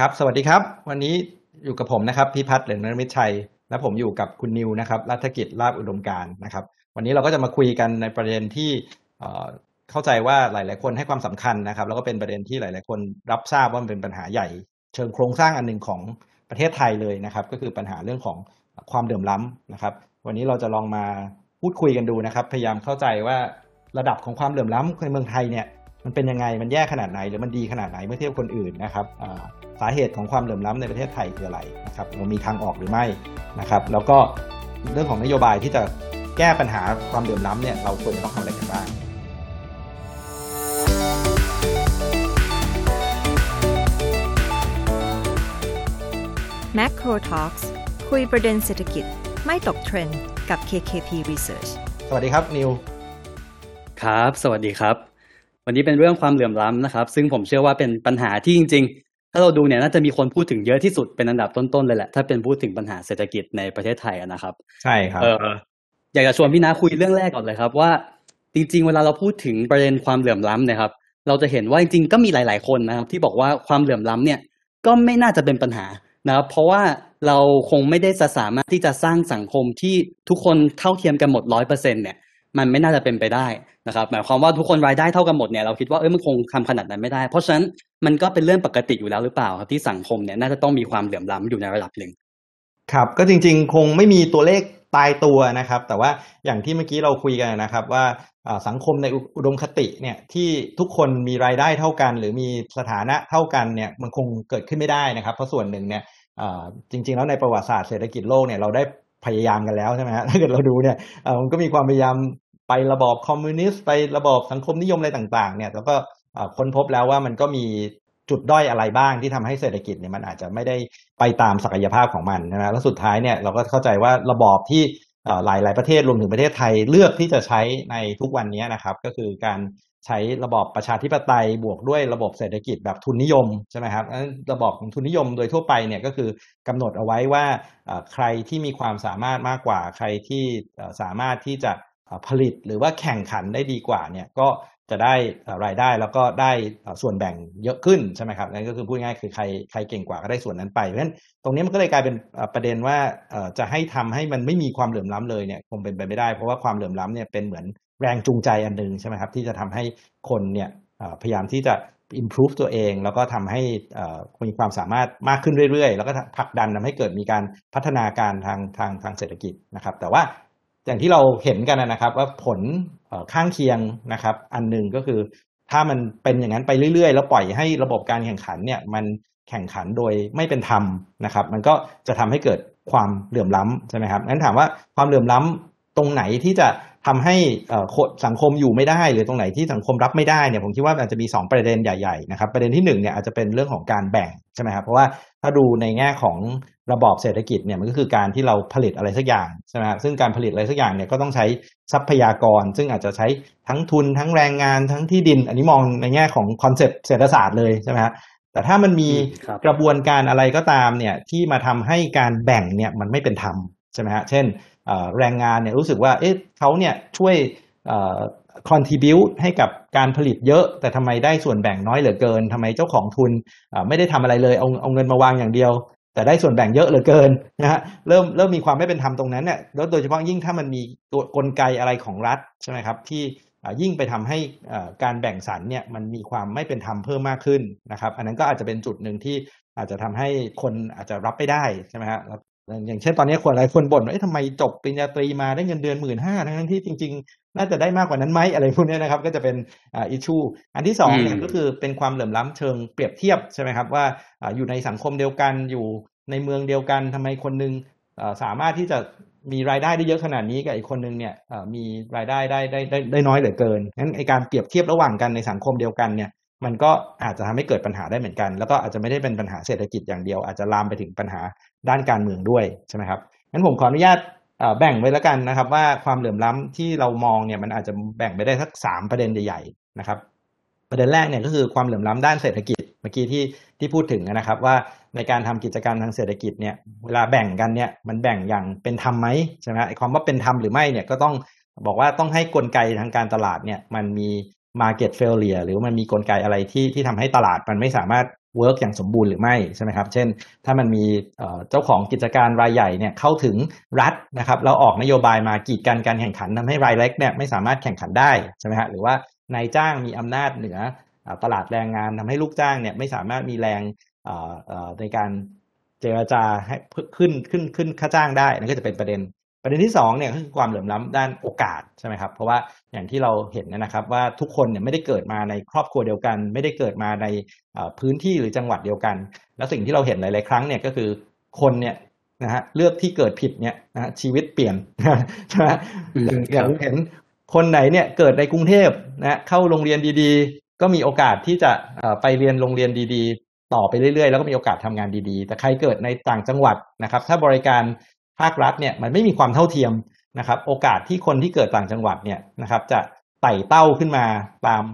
ครับสวัสดีครับ วันนี้อยู่กับผมนะครับพิพัฒน์เหลืองนรมิตรชัย และผมอยู่กับคุณนิวนะครับรัฐกิจลาบอุดมการนะครับ วันนี้เราก็จะมาคุยกันในประเด็นที่เข้าใจว่าหลาย ๆ คนให้ความสำคัญนะครับ แล้วก็เป็นประเด็นที่หลาย ๆ คนรับทราบว่ามันเป็นปัญหาใหญ่ เชิงโครงสร้างอันหนึ่งของประเทศไทยเลยนะครับ ก็คือปัญหาเรื่องของความเหลื่อมล้ำนะครับ วันนี้เราจะลองมาพูดคุยกันดูนะครับ พยายามเข้าใจว่าระดับของความเหลื่อมล้ำในเมืองไทยเนี่ยมันเป็นยังไงมันแย่ขนาดไหนหรือมันดีขนาดไหนเมื่อเทียบคนอื่นนะครับ สาเหตุของความเหลื่อมล้ำในประเทศไทยคืออะไรนะครับมันมีทางออกหรือไม่นะครับแล้วก็เรื่องของนโยบายที่จะแก้ปัญหาความเหลื่อมล้ำเนี่ยเราควรจะต้องทำอะไรกันบ้าง Macro Talks คุยประเด็นเศรษฐกิจไม่ตกเทรนด์กับ KKP Research สวัสดีครับ นิว ครับ สวัสดีครับ วันนี้เป็นเรื่องความเหลื่อมล้ำนะครับ ซึ่งผมเชื่อว่าเป็นปัญหาที่จริงๆ ถ้าเราดูเนี่ยน่าจะมีคนพูดถึงเยอะที่สุดเป็นอันดับต้นๆเลยแหละถ้าเป็นพูดถึงปัญหาเศรษฐกิจในประเทศไทยอะนะครับ ใช่ครับเอออยากจะชวนพี่นาคุยเรื่องแรกก่อนเลยครับ ว่าจริง ๆ เวลาเราพูดถึงประเด็นความเหลื่อมล้ำเนะครับ เราจะเห็นว่าจริงๆก็มีหลาย ๆคนนะครับ ที่บอกว่าความเหลื่อมล้ำเนี่ยก็ไม่น่าจะเป็นปัญหานะครับ เพราะว่าเราคงไม่ได้จะสามารถที่จะสร้างสังคมที่ทุกคนเท่าเทียมกันหมดร้อยเปอร์เซ็นเนี่ย มันไม่น่าจะเป็นไปได้นะครับหมายความว่าทุกคนรายได้เท่ากันหมดเนี่ยเราคิดว่าเอ้ยมันคงทำขนาดนั้นไม่ได้ เพราะฉะนั้นมันก็เป็นเรื่องปกติอยู่แล้วหรือเปล่าครับที่สังคมเนี่ยน่าจะต้องมีความเหลื่อมล้ำอยู่ในระดับหนึ่งครับก็จริงๆ คงไม่มีตัวเลขตายตัวนะครับ แต่ว่าอย่างที่เมื่อกี้เราคุยกันนะครับว่าสังคมในอุดมคติเนี่ยที่ทุกคนมีรายได้เท่ากัน หรือมีสถานะเท่ากันเนี่ยมันคงเกิดขึ้นไม่ได้นะครับ เพราะส่วนหนึ่งเนี่ยจริง ๆ แล้วในประวัติศาสตร์เศรษฐกิจโลกเนี่ยเราได้ พยายามกันแล้วใช่ไหมฮะถ้าเกิดเราดูเนี่ยมันก็มีความพยายามไประบอบคอมมิวนิสต์ไประบอบสังคมนิยมอะไรต่างๆ เนี่ยแล้วก็ค้นพบแล้วว่ามันก็มีจุดด้อยอะไรบ้างที่ทำให้เศรษฐกิจเนี่ยมันอาจจะไม่ได้ไปตามศักยภาพของมันนะแล้วสุดท้ายเนี่ยเราก็เข้าใจว่าระบอบที่ หลายหลายประเทศรวมถึงประเทศไทยเลือกที่จะใช้ในทุกวันนี้นะครับ ก็คือการใช้ระบอบประชาธิปไตยบวกด้วยระบบเศรษฐกิจแบบทุนนิยมใช่ไหมครับระบบของทุนนิยมโดยทั่วไปเนี่ยก็คือกำหนดเอาไว้ว่าใครที่มีความสามารถมากกว่า ใครที่สามารถที่จะผลิตหรือว่าแข่งขันได้ดีกว่าเนี่ยก็ จะได้รายได้แล้วก็ได้ส่วนแบ่งเยอะขึ้นใช่ไหมครับนั่นก็คือพูดง่ายๆคือใครใครเก่งกว่าก็ได้ส่วนนั้นไปเพราะฉะนั้นตรงนี้มันก็เลยกลายเป็นประเด็นว่าจะให้ทำให้มันไม่มีความเหลื่อมล้ำเลยเนี่ยคงเป็นไปไม่ได้ เพราะว่าความเหลื่อมล้ำเนี่ยเป็นเหมือนแรงจูงใจอันหนึ่งใช่ไหมครับที่จะทำให้คนเนี่ยพยายามที่จะ improve ตัวเอง แล้วก็ทำให้มีความสามารถมากขึ้นเรื่อยๆ แล้วก็ผลักดันทำให้เกิดมีการพัฒนาการทางทางทางเศรษฐกิจนะครับ แต่ว่า อย่างที่เราเห็นกันนะครับว่าผลข้างเคียงนะครับ อันหนึ่งก็คือถ้ามันเป็นอย่างนั้นไปเรื่อยๆ แล้วปล่อยให้ระบบการแข่งขันเนี่ยมันแข่งขันโดยไม่เป็นธรรมนะครับ มันก็จะทำให้เกิดความเหลื่อมล้ำใช่ไหมครับงั้นถามว่าความเหลื่อมล้ำตรงไหนที่จะ ทำให้เอ่อคนสังคมอยู่ไม่ได้หรือตรงไหนที่สังคมรับไม่ได้เนี่ยผมคิดว่าอาจจะมี 2 ประเด็นใหญ่ๆนะครับประเด็นที่1เนี่ยอาจจะเป็นเรื่องของการแบ่งใช่ไหมครับเพราะว่าถ้าดูในแง่ของระบอบเศรษฐกิจเนี่ยมันก็คือการที่เราผลิตอะไรสักอย่างใช่ไหมครับซึ่งการผลิตอะไรสักอย่างเนี่ยก็ต้องใช้ทรัพยากร ซึ่งอาจจะใช้ทั้งทุนทั้งแรงงานทั้งที่ดิน อันนี้มองในแง่ของคอนเซปต์เศรษฐศาสตร์เลยใช่ไหมครับแต่ถ้ามันมีครับกระบวนการอะไรก็ตามเนี่ยที่มาทำให้การแบ่งเนี่ยมันไม่เป็นธรรมใช่ไหมฮะเช่นเอ่อ แรงงานเนี่ยรู้สึกว่าเอ๊ะเขาเนี่ยช่วยเอ่อ contribute ให้กับการผลิตเยอะ แต่ทำไมได้ส่วนแบ่งน้อยเหลือเกินทำไมเจ้าของทุนไม่ได้ทำอะไรเลยเอาเอาเงินมาวางอย่างเดียว แต่ได้ส่วนแบ่งเยอะเหลือเกินนะฮะเริ่มเริ่มมีความไม่เป็นธรรมตรงนั้นเนี่ยแล้วโดยเฉพาะยิ่งถ้ามันมีตัวกลไกอะไรของรัฐใช่ไหมครับที่ยิ่งไปทำให้การแบ่งสรรเนี่ยมันมีความไม่เป็นธรรมเพิ่มมากขึ้นนะครับ อันนั้นก็อาจจะเป็นจุดหนึ่งที่อาจจะทำให้คนอาจจะรับไม่ได้ใช่ไหมฮะ อย่างเช่นตอนนี้คนหลายคนบ่นว่าเอ๊ะทำไมจบปริญญาตรีมาได้เงินเดือนหมื่นห้าทั้งๆที่จริง ๆ น่าจะได้มากกว่านั้นไหมอะไรพวกนี้นะครับ ก็จะเป็นอ่าอิชูอันที่สองเนี่ยอืมก็คือเป็นความเหลื่อมล้ำเชิงเปรียบเทียบใช่ไหมครับว่าอ่าอยู่ในสังคมเดียวกันอยู่ในเมืองเดียวกันทำไมคนหนึงอ่าสามารถที่จะมีรายได้ได้เยอะขนาดนี้กับอีกคนหนึงเนี่ยอ่ามีรายได้ได้ได้ได้ได้น้อยเหลือเกินงั้นไอการเปรียบเทียบระหว่างกันในสังคมเดียวกันเนี่ย มันก็อาจจะทำให้เกิดปัญหาได้เหมือนกัน แล้วก็อาจจะไม่ได้เป็นปัญหาเศรษฐกิจอย่างเดียว อาจจะลามไปถึงปัญหาด้านการเมืองด้วยใช่ไหมครับงั้นผมขออนุญาตแบ่งไว้แล้วกันนะครับ ว่าความเหลื่อมล้ำที่เรามองเนี่ยมันอาจจะแบ่งไปได้สักสามประเด็นใหญ่ๆนะครับ ประเด็นแรกเนี่ยก็คือความเหลื่อมล้ำด้านเศรษฐกิจเมื่อกี้ที่ที่พูดถึงนะครับ ว่าในการทำกิจการทางเศรษฐกิจเนี่ยเวลาแบ่งกันเนี่ยมันแบ่งอย่างเป็นธรรมไหมใช่ไหมไอ้ความว่าเป็นธรรมหรือไม่เนี่ยก็ต้องบอกว่าต้องให้กลไกทางการตลาดเนี่ยมันมี market failure หรือมันมีกลไกอะไรที่ที่ทำให้ตลาดมันไม่สามารถ work อย่างสมบูรณ์หรือไม่ใช่ไหมครับ เช่น ถ้ามันมีเจ้าของกิจการรายใหญ่เนี่ยเข้าถึงรัฐนะครับแล้วออกนโยบายมากีดกันการแข่งขันทำให้รายเล็กเนี่ยไม่สามารถแข่งขันได้ใช่ไหมฮะหรือว่านายจ้างมีอำนาจเหนือตลาดแรงงานทำให้ลูกจ้างเนี่ยไม่สามารถมีแรงในการเจรจาให้ขึ้นขึ้นขึ้นค่าจ้างได้นั่นก็จะเป็นประเด็น ประเด็นที่2เนี่ยคือความเหลื่อมล้ำด้านโอกาสใช่ไหมครับ เพราะว่าอย่างที่เราเห็นนะครับว่าทุกคนเนี่ยไม่ได้เกิดมาในครอบครัวเดียวกัน ไม่ได้เกิดมาในพื้นที่หรือจังหวัดเดียวกัน แล้วสิ่งที่เราเห็นหลาย ๆ ครั้งเนี่ยก็คือคนเนี่ยนะฮะเลือกที่เกิดผิดเนี่ยนะชีวิตเปลี่ยนใช่ไหมอย่างเห็นคนไหนเนี่ยเกิดในกรุงเทพนะเข้าโรงเรียนดีๆ ก็มีโอกาสที่จะไปเรียนโรงเรียนดีๆ ต่อไปเรื่อยๆ แล้วก็มีโอกาสทำงานดีๆ แต่ใครเกิดในต่างจังหวัดนะครับ ถ้าบริการ ภาครัฐเนี่ยมันไม่มีความเท่าเทียมนะครับ โอกาสที่คนที่เกิดต่างจังหวัดเนี่ยนะครับจะไต่เต้าขึ้นมาตาม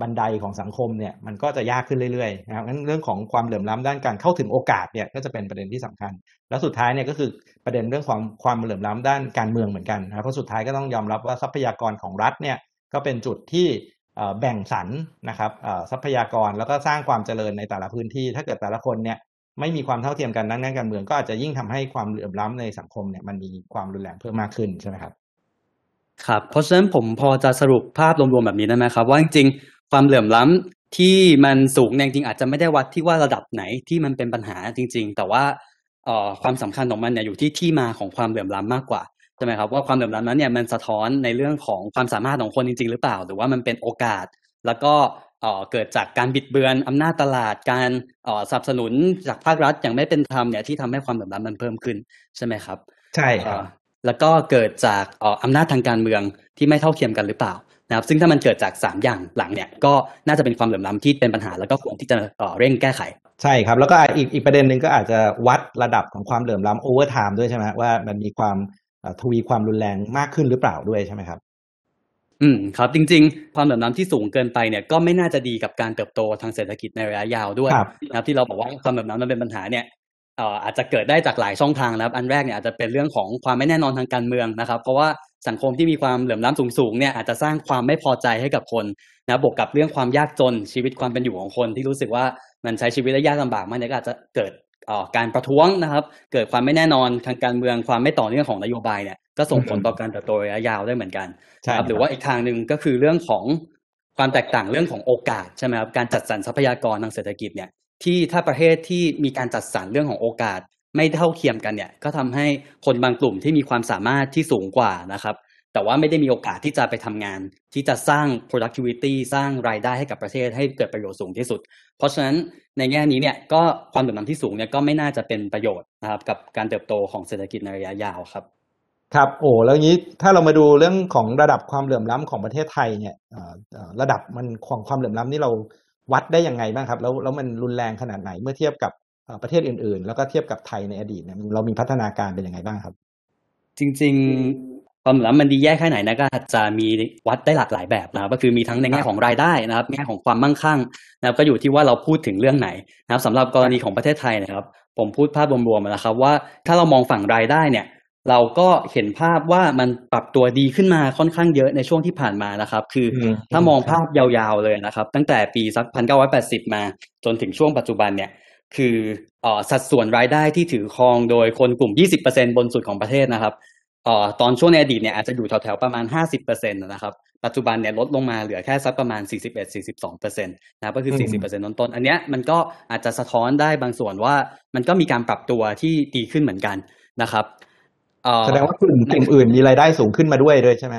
บันไดของสังคมเนี่ยมันก็จะยากขึ้นเรื่อยๆนะครับงั้นเรื่องของความเหลื่อมล้ำด้านการเข้าถึงโอกาสเนี่ยก็จะเป็นประเด็นที่สำคัญ แล้วสุดท้ายเนี่ยก็คือประเด็นเรื่องความความเหลื่อมล้ำด้านการเมืองเหมือนกันนะครับเพราะสุดท้ายก็ต้องยอมรับว่าทรัพยากรของรัฐเนี่ยก็เป็นจุดที่แบ่งสรรนะครับทรัพยากรแล้วก็สร้างความเจริญในแต่ละพื้นที่ ถ้าเกิดแต่ละคนเนี่ย ไม่มีความเท่าเทียมกันด้นการเมือง ก็อาจจะยิ่งทำให้ความเหลื่อมล้ำในสังคมเนี่ยมันมีความรุนแรงเพิ่มมากขึ้นใช่ไหมครับครับเพราะฉะนั้นผมพอจะสรุปภาพรวมๆแบบนี้ได้ไหมครับ ว่าจริงๆความเหลื่อมล้ำที่มันสูงเนี่ยจริงๆอาจจะไม่ได้วัดที่ว่าระดับไหนที่มันเป็นปัญหาจริง ๆ แต่ว่าออความสำคัญของมันเนี่ยอยู่ที่ที่มาของความเหลื่อมล้ำมากกว่าใช่ไหมครับว่าความเหลื่อมล้ำนั้นเนี่ยมันสะท้อนในเรื่องของความสามารถของคนจริง ๆ หรือเปล่า หรือว่ามันเป็นโอกาส แล้วก็ เอ่อเกิดจากการบิดเบือนอำนาจตลาดการเอ่อสนับสนุนจากภาครัฐอย่างไม่เป็นธรรมเนี่ยที่ทำให้ความเหลื่อมล้ำมันเพิ่มขึ้นใช่ไหมครับ ใช่ครับแล้วก็เกิดจากเอ่ออำนาจทางการเมืองที่ไม่เท่าเทียมกันหรือเปล่านะครับ ซึ่งถ้ามันเกิดจากสามอย่างหลังเนี่ยก็น่าจะเป็นความเหลื่อมล้ำที่เป็นปัญหาแล้วก็ควรที่จะเอ่อเร่งแก้ไข ใช่ครับ แล้วก็อีกอีกประเด็นหนึ่งก็อาจจะวัดระดับของความเหลื่อมล้ำ over time ด้วยใช่ไหมว่ามันมีความทวีความรุนแรงมากขึ้นหรือเปล่าด้วยใช่ไหมครับ อืมครับ จริง ๆ ความเหลื่อมล้ำที่สูงเกินไปเนี่ยก็ไม่น่าจะดีกับการเติบโตทางเศรษฐกิจในระยะยาวด้วยนะครับ ที่เราบอกว่าความเหลื่อมล้ำมันเป็นปัญหาเนี่ยเอ่ออาจจะเกิดได้จากหลายช่องทางนะครับ อันแรกเนี่ยอาจจะเป็นเรื่องของความไม่แน่นอนทางการเมืองนะครับ เพราะว่าสังคมที่มีความเหลื่อมล้ำสูงๆเนี่ยอาจจะสร้างความไม่พอใจให้กับคนนะบวกกับเรื่องความยากจนชีวิตความเป็นอยู่ของคนที่รู้สึกว่ามันใช้ชีวิตได้ยากลำบากมากเนี่ยก็อาจจะเกิดการประท้วงนะครับ เกิดความไม่แน่นอนทางการเมืองความไม่ต่อเนื่องของนโยบายเนี่ย ก็ส่งผลต่อการเติบโตระยะยาวได้เหมือนกันครับหรือว่าอีกทางหนึ่งก็คือเรื่องของความแตกต่างเรื่องของโอกาสใช่ไหมครับการจัดสรรทรัพยากรทางเศรษฐกิจเนี่ยที่ถ้าประเทศที่มีการจัดสรรเรื่องของโอกาสไม่เท่าเทียมกันเนี่ยก็ทำให้คนบางกลุ่มที่มีความสามารถที่สูงกว่านะครับ แต่ว่าไม่ได้มีโอกาสที่จะไปทำงาน ที่จะสร้าง productivity สร้างรายได้ให้กับประเทศให้เกิดประโยชน์สูงที่สุด เพราะฉะนั้นในแง่นี้เนี่ยก็ความเหลื่อมล้ำที่สูงเนี่ยก็ไม่น่าจะเป็นประโยชน์นะครับกับการเติบโตของเศรษฐกิจในระยะยาวครับ ครับโอ้แล้วงี้ถ้าเรามาดูเรื่องของระดับความเหลื่อมล้ำของประเทศไทยเนี่ยระดับมันของความเหลื่อมล้ำนี่เราวัดได้ยังไงบ้างครับ แล้วแล้วมันรุนแรงขนาดไหนเมื่อเทียบกับประเทศอื่น ๆ แล้วก็เทียบกับไทยในอดีตเนี่ยเรามีพัฒนาการเป็นยังไงบ้างครับ จริง ๆ ความเหลื่อมล้ำมันดีแย่แค่ไหนนะก็อาจจะมีวัดได้หลากหลายแบบนะครับก็คือมีทั้งในแง่ของรายได้นะครับแง่ของความมั่งคั่งนะครับก็อยู่ที่ว่าเราพูดถึงเรื่องไหนนะครับสำหรับกรณีของประเทศไทยนะครับ ผมพูดภาพรวมๆนะครับว่าถ้าเรามองฝั่งรายได้เนี่ย เราก็เห็นภาพว่ามันปรับตัวดีขึ้นมาค่อนข้างเยอะในช่วงที่ผ่านมานะครับ คือถ้ามองภาพยาวๆเลยนะครับ ตั้งแต่ปีสักพันเก้าร้อยแปดสิบมาจนถึงช่วงปัจจุบันเนี่ย คือเอ่อสัดส่วนรายได้ที่ถือครองโดยคนกลุ่ม 20%บนสุดของประเทศนะครับเอ่อตอนช่วงในอดีตเนี่ยอาจจะอยู่แถวๆประมาณ 50%นะครับ ปัจจุบันเนี่ยลดลงมาเหลือแค่สักประมาณ 41-42%นะครับก็คือ 40%ต้นๆอันเนี้ยมันก็อาจจะสะท้อนได้บางส่วนว่ามันก็มีการปรับตัวที่ดีขึ้นเหมือนกันนะครับ แสดงว่ากลุ่มกลุ่มอื่นมีรายได้สูงขึ้นมาด้วยด้วยใช่ไหม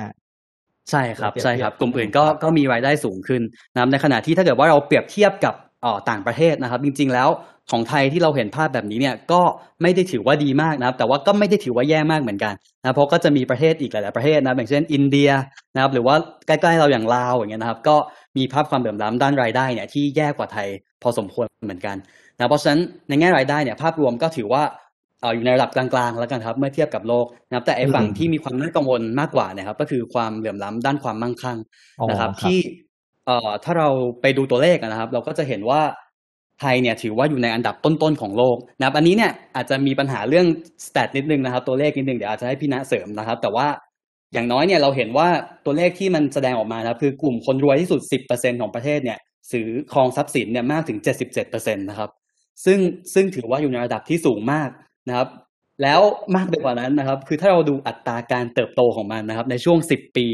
ใช่ครับใช่ครับ กลุ่มอื่นก็ก็มีรายได้สูงขึ้นนะครับในขณะที่ถ้าเกิดว่าเราเปรียบเทียบกับเอ่อต่างประเทศนะครับ จริง ๆ แล้วของไทยที่เราเห็นภาพแบบนี้เนี่ยก็ไม่ได้ถือว่าดีมากนะครับ แต่ว่าก็ไม่ได้ถือว่าแย่มากเหมือนกันนะเพราะก็จะมีประเทศอีกหลาย ๆประเทศนะอย่างเช่นอินเดียนะครับ หรือว่าใกล้ ๆ เราอย่างลาวอย่างเงี้ยนะครับ ก็มีภาพความเหลื่อมล้ำด้านรายได้เนี่ยที่แย่กว่าไทยพอสมควรเหมือนกันนะเพราะฉะนั้นในแง่รายได้เนี่ยภาพรวมก็ถือว่าเอออยู่ในระดับกลางๆแล้วกันครับ เมื่อเทียบกับโลกนะครับ แต่ไอ้ฝั่งที่มีความน่ากังวลมากกว่านะครับ ก็คือความเหลื่อมล้ำด้านความมั่งคั่งนะครับ ที่เอ่อถ้าเราไปดูตัวเลขนะครับ เราก็จะเห็นว่าไทยเนี่ยถือว่าอยู่ในอันดับต้นๆของโลกนะครับอันนี้เนี่ยอาจจะมีปัญหาเรื่องสแตทนิดนึงนะครับ ตัวเลขนิดนึงเดี๋ยวอาจจะให้พี่ณเสริมนะครับ แต่ว่าอย่างน้อยเนี่ยเราเห็นว่าตัวเลขที่มันแสดงออกมานะครับคือกลุ่มคนรวยที่สุด 10%ของประเทศเนี่ยซื้อครองทรัพย์สินเนี่ยมากถึง 77%นะครับซึ่งซึ่งถือว่าอยู่ในระดับที่สูงมาก นะครับ แล้วมากไปกว่านั้นนะครับ คือถ้าเราดูอัตราการเติบโตของมันนะครับ ในช่วง 10 ปี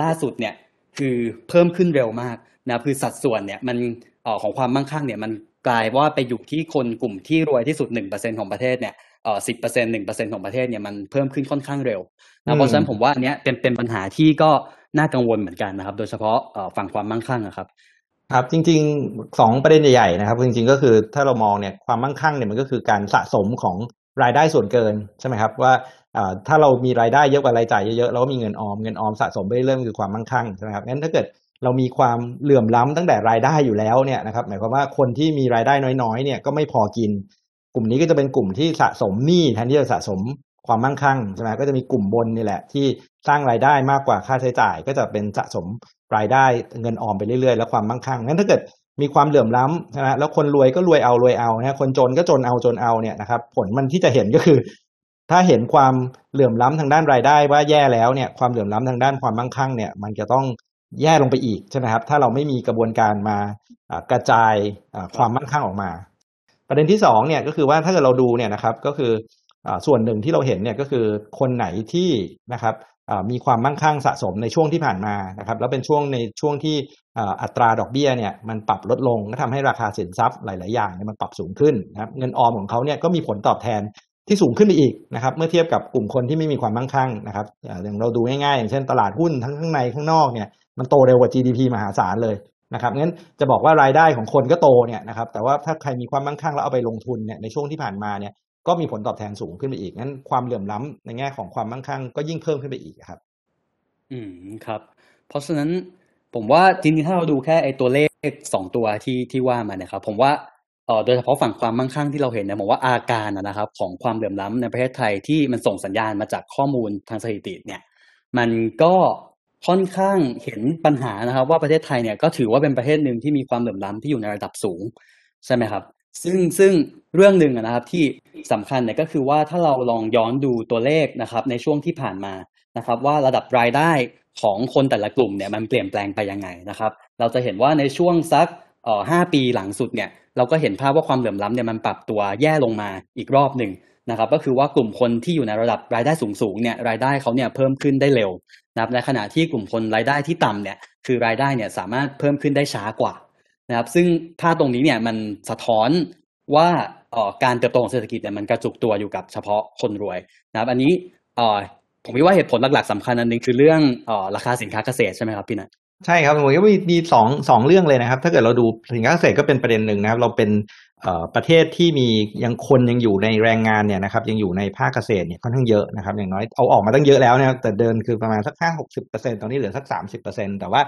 ล่าสุดเนี่ยคือเพิ่มขึ้นเร็วมากนะครับคือสัดส่วนเนี่ยมันเอ่อของความมั่งคั่งเนี่ยมันกลายว่าไปอยู่ที่คนกลุ่มที่รวยที่สุด 1%ของประเทศเนี่ยเอ่อ10% 1%ของประเทศเนี่ยมันเพิ่มขึ้นค่อนข้างเร็วนะเพราะฉะนั้นผมว่าอันเนี้ยเป็นเป็นปัญหาที่ก็น่ากังวลเหมือนกันนะครับ โดยเฉพาะเอ่อฝั่งความมั่งคั่งอะครับ ครับจริงๆสองประเด็นใหญ่ๆนะครับจริงๆก็คือถ้าเรามองเนี่ยความมั่งคั่งเนี่ยมันก็คือการสะสมของรายได้ส่วนเกินใช่ไหมครับว่าถ้าเรามีรายได้เยอะกว่ารายจ่ายเยอะๆเราก็มีเงินออมเงินออมสะสมไปเรื่อยๆคือความมั่งคั่งใช่ไหมครับงั้นถ้าเกิดเรามีความเหลื่อมล้ำตั้งแต่รายได้อยู่แล้วเนี่ยนะครับหมายความว่าคนที่มีรายได้น้อยๆเนี่ยก็ไม่พอกิน กลุ่มนี้ก็จะเป็นกลุ่มที่สะสมหนี้แทนที่จะสะสม ความมั่งคั่งใช่ไหมก็จะมีกลุ่มบนนี่แหละ ที่สร้างรายได้มากกว่าค่าใช้จ่าย ก็จะเป็นสะสมรายได้เงินออมไปเรื่อยๆ แล้วความมั่งคั่งงั้นถ้าเกิดมีความเหลื่อมล้ำใช่ไหมแล้วคนรวยก็รวยเอารวยเอานะคนจนก็จนเอาจนเอาเนี่ยนะครับผลมันที่จะเห็นก็คือ ถ้าเห็นความเหลื่อมล้ำทางด้านรายได้ว่าแย่แล้วเนี่ยความเหลื่อมล้ำทางด้านความมั่งคั่งเนี่ยมันจะต้องแย่ลงไปอีกใช่ไหมครับถ้าเราไม่มีกระบวนการมากระจายความมั่งคั่งออกมา ประเด็นที่สองเนี่ยก็คือว่าถ้าเกิดเราดูเนี่ยนะครับก็คือ ส่วนหนึ่งที่เราเห็นเนี่ยก็คือคนไหนที่นะครับมีความมั่งคั่งสะสมในช่วงที่ผ่านมานะครับ แล้วเป็นช่วงในช่วงที่อัตราดอกเบี้ยเนี่ยมันปรับลดลงก็ทำให้ราคาสินทรัพย์หลาย ๆ อย่างเนี่ยมันปรับสูงขึ้นนะครับเงินออมของเขาเนี่ยก็มีผลตอบแทนที่สูงขึ้นไปอีกนะครับ เมื่อเทียบกับกลุ่มคนที่ไม่มีความมั่งคั่งนะครับอ่าอย่างเราดูง่าย ๆ อย่างเช่นตลาดหุ้นทั้งข้างในข้างนอกเนี่ยมันโตเร็วกว่า GDP มหาศาลเลยนะครับงั้นจะบอกว่ารายได้ของคนก็โตเนี่ยนะครับแต่ว่าถ้าใครมีความมั่งคั่งแล้วเอาไปลงทุนเนี่ยในช่วงที่ผ่านมาเนี่ย ก็มีผลตอบแทนสูงขึ้นไปอีกงั้นความเหลื่อมล้ำในแง่ของความมั่งคั่งก็ยิ่งเพิ่มขึ้นไปอีกครับ อืมครับ เพราะฉะนั้นผมว่าจริงๆถ้าเราดูแค่ไอ้ตัวเลขสองตัวที่ที่ว่ามาเนี่ยครับผมว่าเอ่อโดยเฉพาะฝั่งความมั่งคั่งที่เราเห็นเนี่ยผมว่าอาการนะครับของความเหลื่อมล้ำในประเทศไทยที่มันส่งสัญญาณมาจากข้อมูลทางสถิติเนี่ย มันก็ค่อนข้างเห็นปัญหานะครับ ว่าประเทศไทยเนี่ยก็ถือว่าเป็นประเทศหนึ่งที่มีความเหลื่อมล้ำที่อยู่ในระดับสูงใช่ไหมครับ ซึ่งซึ่งเรื่องหนึ่งนะครับที่สำคัญเนี่ยก็คือว่าถ้าเราลองย้อนดูตัวเลขนะครับในช่วงที่ผ่านมานะครับว่าระดับรายได้ของคนแต่ละกลุ่มเนี่ยมันเปลี่ยนแปลงไปยังไงนะครับ เราจะเห็นว่าในช่วงสักเอ่อห้าปีหลังสุดเนี่ยเราก็เห็นภาพว่าความเหลื่อมล้ำเนี่ยมันปรับตัวแย่ลงมาอีกรอบหนึ่งนะครับก็คือว่ากลุ่มคนที่อยู่ในระดับรายได้สูงๆเนี่ยรายได้เขาเนี่ยเพิ่มขึ้นได้เร็วนะครับในขณะที่กลุ่มคนรายได้ที่ต่ำเนี่ยคือรายได้เนี่ยสามารถเพิ่มขึ้นได้ช้ากว่า นะครับ ซึ่งภาพตรงนี้เนี่ยมันสะท้อนว่าออการเติบโตของเศรษฐกิจเนี่ยมันกระจุกตัวอยู่กับเฉพาะคนรวยนะครับ อันนี้ออผมคิดว่าเหตุผลหลักๆสำคัญอันหนึงคือเรื่องออราคาสินค้าเกษตรใช่ไหมครับพี่นัทใช่ครับผมก็มีมีสองสองเรื่องเลยนะครับ ถ้าเกิดเราดูสินค้าเกษตรก็เป็นประเด็นหนึ่งนะครับ เราเป็นประเทศที่มียังคนยังอยู่ในแรงงานเนี่ยนะครับยังอยู่ในภาคเกษตรเนี่ยค่อนข้างเยอะนะครับอย่างน้อยเอาออกมาตั้งเยอะแล้วนะแต่เดินคือประมาณสักห้าหกสิบเปอร์เซ็นตอนนี้เหลือสักสามสิบเปอร์เซ็นแต่ว่า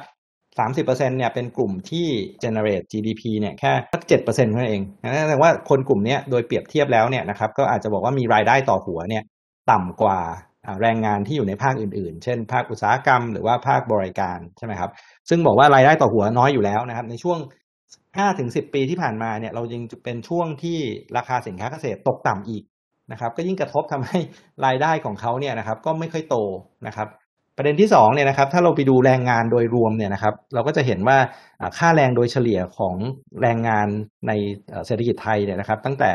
สามสิบเปอร์เซ็นเนี่ยเป็นกลุ่มที่ generate GDP เนี่ยแค่สักเจ็ดเปอร์เซ็นต์เท่านั้นเองนั่นแสดงว่าคนกลุ่มนี้โดยเปรียบเทียบแล้วเนี่ยนะครับก็อาจจะบอกว่ามีรายได้ต่อหัวเนี่ยต่ำกว่าแรงงานที่อยู่ในภาคอื่นๆ เช่น ภาคอุตสาหกรรมหรือว่าภาคบริการใช่ไหมครับ ซึ่งบอกว่ารายได้ต่อหัวน้อยอยู่แล้วนะครับ ในช่วง5ถึง10 ปีที่ผ่านมาเนี่ยเรายังเป็นช่วงที่ราคาสินค้าเกษตรตกต่ำอีกนะครับ ก็ยิ่งกระทบทำให้รายได้ของเขาเนี่ยนะครับก็ไม่ค่อยโตนะครับ ประเด็นที่สองเนี่ยนะครับถ้าเราไปดูแรงงานโดยรวมเนี่ยนะครับเราก็จะเห็นว่าค่าแรงโดยเฉลี่ยของแรงงานในเศรษฐกิจไทยเนี่ยนะครับ ตั้งแต่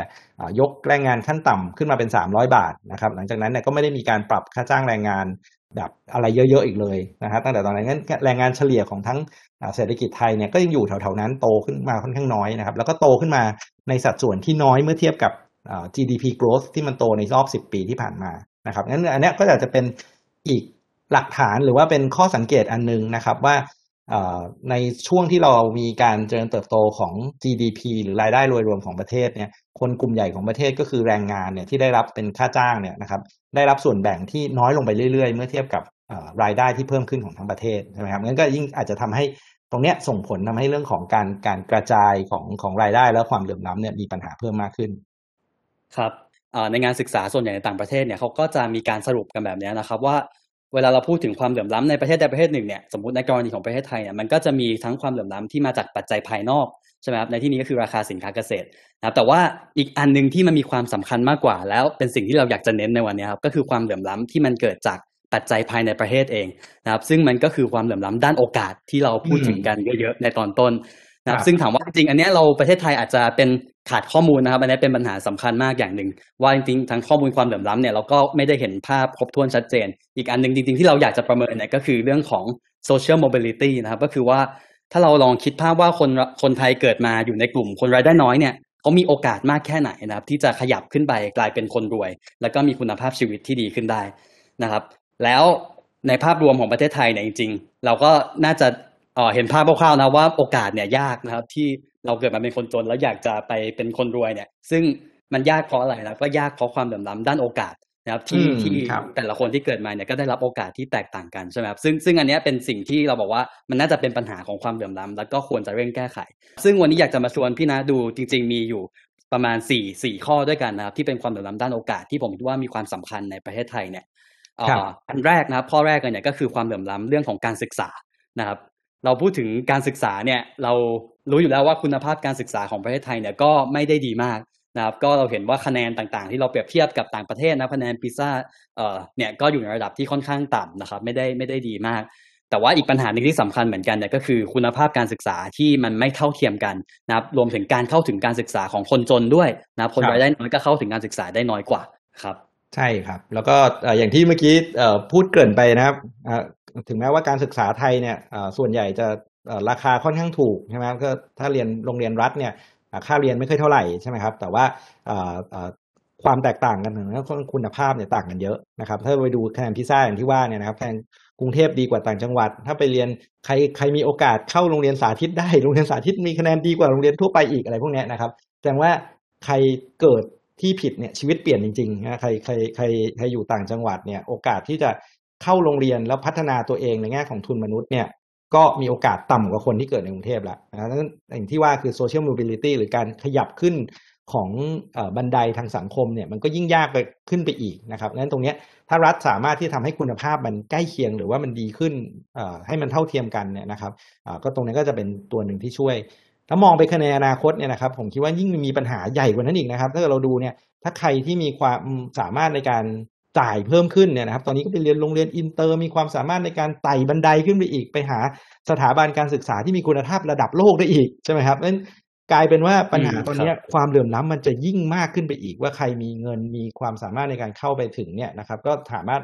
ยกแรงงานขั้นต่ำขึ้นมาเป็น 300 บาทนะครับหลังจากนั้นเนี่ยก็ไม่ได้มีการปรับค่าจ้างแรงงานแบบอะไรเยอะๆอีกเลยนะครับตั้งแต่ตอนนั้นงั้นแรงงานเฉลี่ยของทั้งเศรษฐกิจไทยเนี่ยก็ยังอยู่แถวๆนั้นโตขึ้นมาค่อนข้างน้อยนะครับแล้วก็โตขึ้นมาในสัดส่วนที่น้อยเมื่อเทียบกับ GDP growth ที่มันโตในรอบ 10 ปีที่ผ่านมานะครับงั้นอันนี้ก็อาจจะเป็นอีก หลักฐานหรือว่าเป็นข้อสังเกตอันหนึงนะครับว่าในช่วงที่เรามีการเจริญเติบโตของ GDP หรือรายได้โดยรวมของประเทศเนี่ย คนกลุ่มใหญ่ของประเทศก็คือแรงงานเนี่ยที่ได้รับเป็นค่าจ้างเนี่ยนะครับ ได้รับส่วนแบ่งที่น้อยลงไปเรื่อยๆ เมื่อเทียบกับรายได้ที่เพิ่มขึ้นของทั้งประเทศใช่ไหมครับงั้นก็ยิ่งอาจจะทำให้ตรงเนี้ยส่งผลทำให้เรื่องของการการกระจายของของรายได้และความเหลื่อมล้ำเนี่ยมีปัญหาเพิ่มมากขึ้น ครับในงานศึกษาส่วนใหญ่ในต่างประเทศเนี่ยเขาก็จะมีการสรุปกันแบบนี้นะครับว่า เวลาเราพูดถึงความเหลื่อมล้ำในประเทศใดประเทศหนึ่งเนี่ยสมมติในกรณีของประเทศไทยเนี่ยมันก็จะมีทั้งความเหลื่อมล้ำที่มาจากปัจจัยภายนอกใช่ไหมครับในที่นี้ก็คือราคาสินค้าเกษตรนะครับแต่ว่าอีกอันหนึงที่มันมีความสำคัญมากกว่า แล้วเป็นสิ่งที่เราอยากจะเน้นในวันนี้ครับก็คือความเหลื่อมล้ำที่มันเกิดจากปัจจัยภายในประเทศเองนะครับซึ่งมันก็คือความเหลื่อมล้ำด้านโอกาสที่เราพูดถึงกันเยอะๆในตอนต้น นะครับซึ่งถามว่าจริงอันนี้เราประเทศไทยอาจจะเป็นขาดข้อมูลนะครับ อันนี้เป็นปัญหาสำคัญมากอย่างหนึ่ง ว่าจริงๆทั้งข้อมูลความเหลื่อมล้ำเนี่ยเราก็ไม่ได้เห็นภาพครบถ้วนชัดเจน อีกอันหนึ่งจริงๆที่เราอยากจะประเมินเนี่ยก็คือเรื่องของ social mobility นะครับ ก็คือว่าถ้าเราลองคิดภาพว่าคนคนไทยเกิดมาอยู่ในกลุ่มคนรายได้น้อยเนี่ยเขามีโอกาสมากแค่ไหนนะครับ ที่จะขยับขึ้นไปกลายเป็นคนรวย แล้วก็มีคุณภาพชีวิตที่ดีขึ้นได้นะครับ แล้วในภาพรวมของประเทศไทยเนี่ยจริง ๆ เราก็น่าจะ เอ่อเห็นภาพคร่าวๆนะว่าโอกาสเนี่ยยากนะครับ ที่เราเกิดมาเป็นคนจนแล้วอยากจะไปเป็นคนรวยเนี่ย ซึ่งมันยากเพราะอะไรนะก็ยากเพราะความเหลื่อมล้ำด้านโอกาสนะครับที่อืมที่ครับแต่ละคนที่เกิดมาเนี่ยก็ได้รับโอกาสที่แตกต่างกันใช่ไหมครับซึ่งซึ่งอันเนี้ยเป็นสิ่งที่เราบอกว่ามันน่าจะเป็นปัญหาของความเหลื่อมล้ำแล้วก็ควรจะเร่งแก้ไข ซึ่งวันนี้อยากจะมาชวนพี่นะดูจริง ๆ มีอยู่ประมาณสี่สี่ข้อด้วยกันนะครับที่เป็นความเหลื่อมล้ำด้านโอกาสที่ผมคิดว่ามีความสำคัญในประเทศไทยเนี่ยเอ่อครับอันแรกนะครับข้อแรกเลยเนี่ยก็คือความเหลื่อมล้ำเรื่องของการศึกษานะครับ เราพูดถึงการศึกษาเนี่ยเรารู้อยู่แล้วว่าคุณภาพการศึกษาของประเทศไทยเนี่ยก็ไม่ได้ดีมากนะครับก็เราเห็นว่าคะแนนต่างๆ ที่เราเปรียบเทียบกับต่างประเทศนะคะแนนพิซซ่าเอ่อเนี่ยก็อยู่ในระดับที่ค่อนข้างต่ำนะครับไม่ได้ไม่ได้ดีมาก แต่ว่าอีกปัญหาหนึ่งที่สำคัญเหมือนกันเนี่ยก็คือคุณภาพการศึกษาที่มันไม่เท่าเทียมกันนะครับรวมถึงการเข้าถึงการศึกษาของคนจนด้วยนะครับคนรายได้น้อยก็เข้าถึงการศึกษาได้น้อยกว่าครับ ใช่ครับ แล้วก็อย่างที่เมื่อกี้พูดเกินไปนะครับถึงแม้ว่าการศึกษาไทยเนี่ยส่วนใหญ่จะราคาค่อนข้างถูกใช่ไหมก็ถ้าเรียนโรงเรียนรัฐเนี่ยค่าเรียนไม่ค่อยเท่าไหร่ใช่ไหมครับ แต่ว่าความแตกต่างกันของคุณภาพเนี่ยต่างกันเยอะนะครับ ถ้าไปดูคะแนนพิซซ่าอย่างที่ว่าเนี่ยนะครับคะแนนกรุงเทพดีกว่าต่างจังหวัด ถ้าไปเรียนใครใครมีโอกาสเข้าโรงเรียนสาธิตได้โรงเรียนสาธิตมีคะแนนดีกว่าโรงเรียนทั่วไปอีกอะไรพวกนี้นะครับแสดงว่าใครเกิด ที่ผิดเนี่ยชีวิตเปลี่ยนจริงๆนะใครใครใครใครอยู่ต่างจังหวัดเนี่ยโอกาสที่จะเข้าโรงเรียนแล้วพัฒนาตัวเองในแง่ของทุนมนุษย์เนี่ยก็มีโอกาสต่ำกว่าคนที่เกิดในกรุงเทพแล้วนะนั้นอย่างที่ว่าคือ social mobility หรือการขยับขึ้นของอบันไดทางสังคมเนี่ยมันก็ยิ่งยากไปขึ้นไปอีกนะครับนั้นตรงนี้ถ้ารัฐสามารถที่ทำให้คุณภาพมันใกล้เคียงหรือว่ามันดีขึ้นให้มันเท่าเทียมกันเนี่ยนะครับก็ตรงนั้นก็จะเป็นตัวหนึ่งที่ช่วย ถ้ามองไปในอนาคตเนี่ยนะครับผมคิดว่ายิ่งมีปัญหาใหญ่กว่านั้นอีกนะครับ ถ้าเกิดเราดูเนี่ยถ้าใครที่มีความสามารถในการจ่ายเพิ่มขึ้นเนี่ยนะครับ ตอนนี้ก็ไปเรียนโรงเรียนอินเตอร์มีความสามารถในการไต่บันไดขึ้นไปอีก ไปหาสถาบันการศึกษาที่มีคุณภาพระดับโลกได้อีกใช่ไหมครับนั้นกลายเป็นว่าปัญหาอืมตอนเนี้ยความเหลื่อมล้ำมันจะยิ่งมากขึ้นไปอีก ว่าใครมีเงินมีความสามารถในการเข้าไปถึงเนี่ยนะครับ ก็สามารถ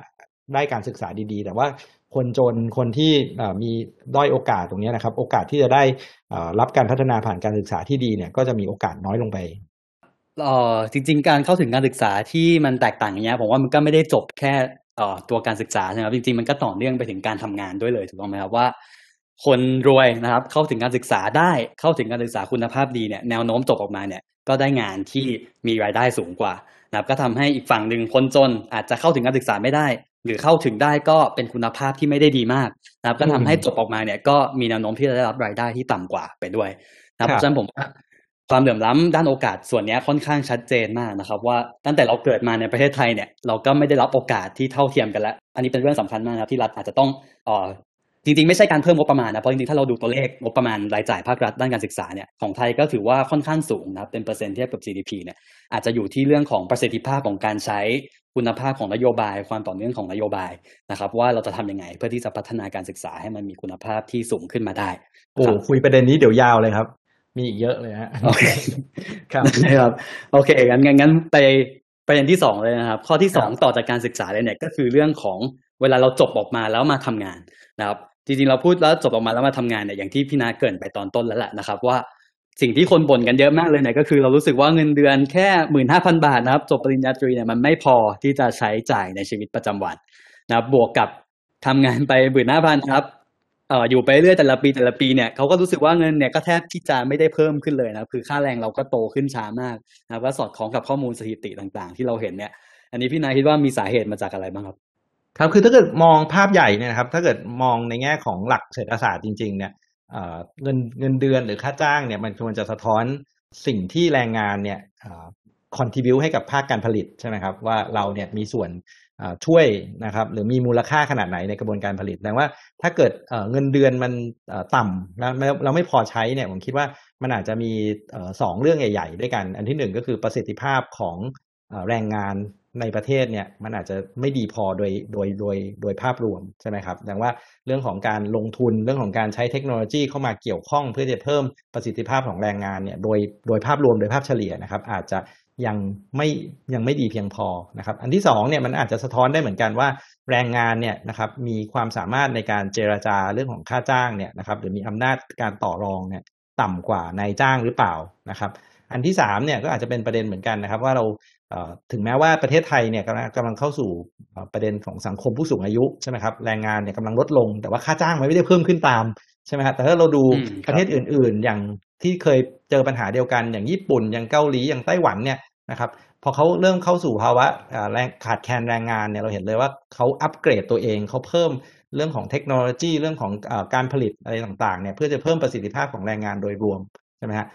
ได้การศึกษาดีๆ แต่ว่า คนจนคนที่มีด้อยโอกาสตรงนี้นะครับ โอกาสที่จะได้รับการพัฒนาผ่านการศึกษาที่ดีเนี่ยก็จะมีโอกาสน้อยลงไปเออจริง ๆ การเข้าถึงการศึกษาที่มันแตกต่างอย่างเงี้ยผมว่ามันก็ไม่ได้จบแค่ออตัวการศึกษาใช่ไหมครับจริงๆมันก็ต่อเนื่องไปถึงการทำงานด้วยเลยถูกต้องไหมครับว่า คนรวยนะครับเข้าถึงการศึกษาได้เข้าถึงการศึกษาคุณภาพดีเนี่ยแนวโน้มจบออกมาเนี่ยก็ได้งานที่มีรายได้สูงกว่านะครับก็ทำให้อีกฝั่งหนึ่งคนจนอาจจะเข้าถึงการศึกษาไม่ได้ หรือเข้าถึงได้ก็เป็นคุณภาพที่ไม่ได้ดีมากนะครับ ก็ทำให้จบออกมาเนี่ยก็มีแนวโน้มที่จะได้รับรายได้ที่ต่ำกว่าไปด้วยนะครับครับเพราะฉะนั้นผมว่าความเหลื่อมล้ำด้านโอกาสส่วนเนี้ยค่อนข้างชัดเจนมากนะครับ ว่าตั้งแต่เราเกิดมาในประเทศไทยเนี่ยเราก็ไม่ได้รับโอกาสที่เท่าเทียมกันแล้ว อันนี้เป็นเรื่องสำคัญมากนะครับที่รัฐอาจจะต้องเอ่อ จริงๆ ไม่ใช่การเพิ่มงบประมาณนะ เพราะจริงๆ ถ้าเราดูตัวเลขงบประมาณรายจ่ายภาครัฐด้านการศึกษาเนี่ยของไทยก็ถือว่าค่อนข้างสูงนะครับเป็นเปอร์เซ็นต์เทียบกับ GDP เนี่ยอาจจะอยู่ที่เรื่องของประสิทธิภาพของการใช้คุณภาพของนโยบายความต่อเนื่องของนโยบายนะครับ ว่าเราจะทำยังไงเพื่อที่จะพัฒนาการศึกษาให้มันมีคุณภาพที่สูงขึ้นมาได้โอ้ครับคุยประเด็นนี้เดี๋ยวยาวเลยครับ มีอีกเยอะเลยฮะโอเคครับนะครับโอเคงั้นงั้นงั้นไปประเด็นที่สองเลยนะครับ ข้อที่สองครับต่อจากการศึกษาเลยเนี่ยก็คือเรื่องของเวลาเราจบออกมาแล้วมาทำงานนะครับ จริงๆเราพูดแล้วจบออกมาแล้วมาทำงานเนี่ยอย่างที่พี่นาเกินไปตอนต้นแล้วแหละนะครับ ว่าสิ่งที่คนบ่นกันเยอะมากเลยเนี่ยก็คือเรารู้สึกว่าเงินเดือนแค่หมื่นห้าพันบาทนะครับจบปริญญาตรีเนี่ยมันไม่พอที่จะใช้จ่ายในชีวิตประจำวันนะครับบวกกับทำงานไปหมื่นห้าพันครับเอ่ออยู่ไปเรื่อยแต่ละปีแต่ละปีเนี่ยเขาก็รู้สึกว่าเงินเนี่ยก็แทบที่จะไม่ได้เพิ่มขึ้นเลยนะคือค่าแรงเราก็โตขึ้นช้ามากนะครับก็สอดคล้องกับข้อมูลสถิติต่างๆ ที่เราเห็นเนี่ย อันนี้พี่นายคิดว่ามีสาเหตุมาจากอะไรบ้างครับ ครับคือถ้าเกิดมองภาพใหญ่เนี่ยครับถ้าเกิดมองในแง่ของหลักเศรษฐศาสตร์จริง ๆ เนี่ยเงินเงินเดือนหรือค่าจ้างเนี่ยมันควรจะสะท้อนสิ่งที่แรงงานเนี่ยคอนทิบิวให้กับภาคการผลิตใช่ไหมครับว่าเราเนี่ยมีส่วนช่วยนะครับหรือมีมูลค่าขนาดไหนในกระบวนการผลิตแต่ว่าถ้าเกิดเงินเดือนมันต่ำแล้วเราไม่พอใช้เนี่ยผมคิดว่ามันอาจจะมีสองเรื่องใหญ่ ๆ ด้วยกัน อันที่หนึ่งก็คือประสิทธิภาพของแรงงาน ในประเทศเนี่ยมันอาจจะไม่ดีพอโดยโดยโดยโดยภาพรวมใช่ไหมครับดังว่าเรื่องของการลงทุนเรื่องของการใช้เทคโนโลยีเข้ามาเกี่ยวข้องเพื่อจะเพิ่มประสิทธิภาพของแรงงานเนี่ยโดยโดยภาพรวมโดยภาพเฉลี่ยนะครับ อาจจะยังไม่ยังไม่ดีเพียงพอนะครับ อันที่สองเนี่ยมันอาจจะสะท้อนได้เหมือนกันว่าแรงงานเนี่ยนะครับมีความสามารถในการเจรจาเรื่องของค่าจ้างเนี่ยนะครับหรือมีอำนาจการต่อรองเนี่ยต่ำกว่านายจ้างหรือเปล่านะครับ อันที่สามเนี่ยก็อาจจะเป็นประเด็นเหมือนกันนะครับ ว่าเรา ถึงแม้ว่าประเทศไทยเนี่ยกำลังกำลังเข้าสู่ประเด็นของสังคมผู้สูงอายุใช่ไหมครับแรงงานเนี่ยกำลังลดลง แต่ว่าค่าจ้างมันไม่ได้เพิ่มขึ้นตามใช่ไหมครับแต่ถ้าเราดูประเทศอื่น ๆ อย่างที่เคยเจอปัญหาเดียวกันอย่างญี่ปุ่นอย่างเกาหลีอย่างไต้หวันเนี่ยนะครับพอเขาเริ่มเข้าสู่ภาวะแรงขาดแคลนแรงงานเนี่ยเราเห็นเลยว่าเขาอัปเกรดตัวเองเขาเพิ่มเรื่องของเทคโนโลยีเรื่องของอการผลิตอะไรต่างๆเนี่ยเพื่อจะเพิ่มประสิทธิภาพของแรงงานโดยรวมใช่ไหมฮะ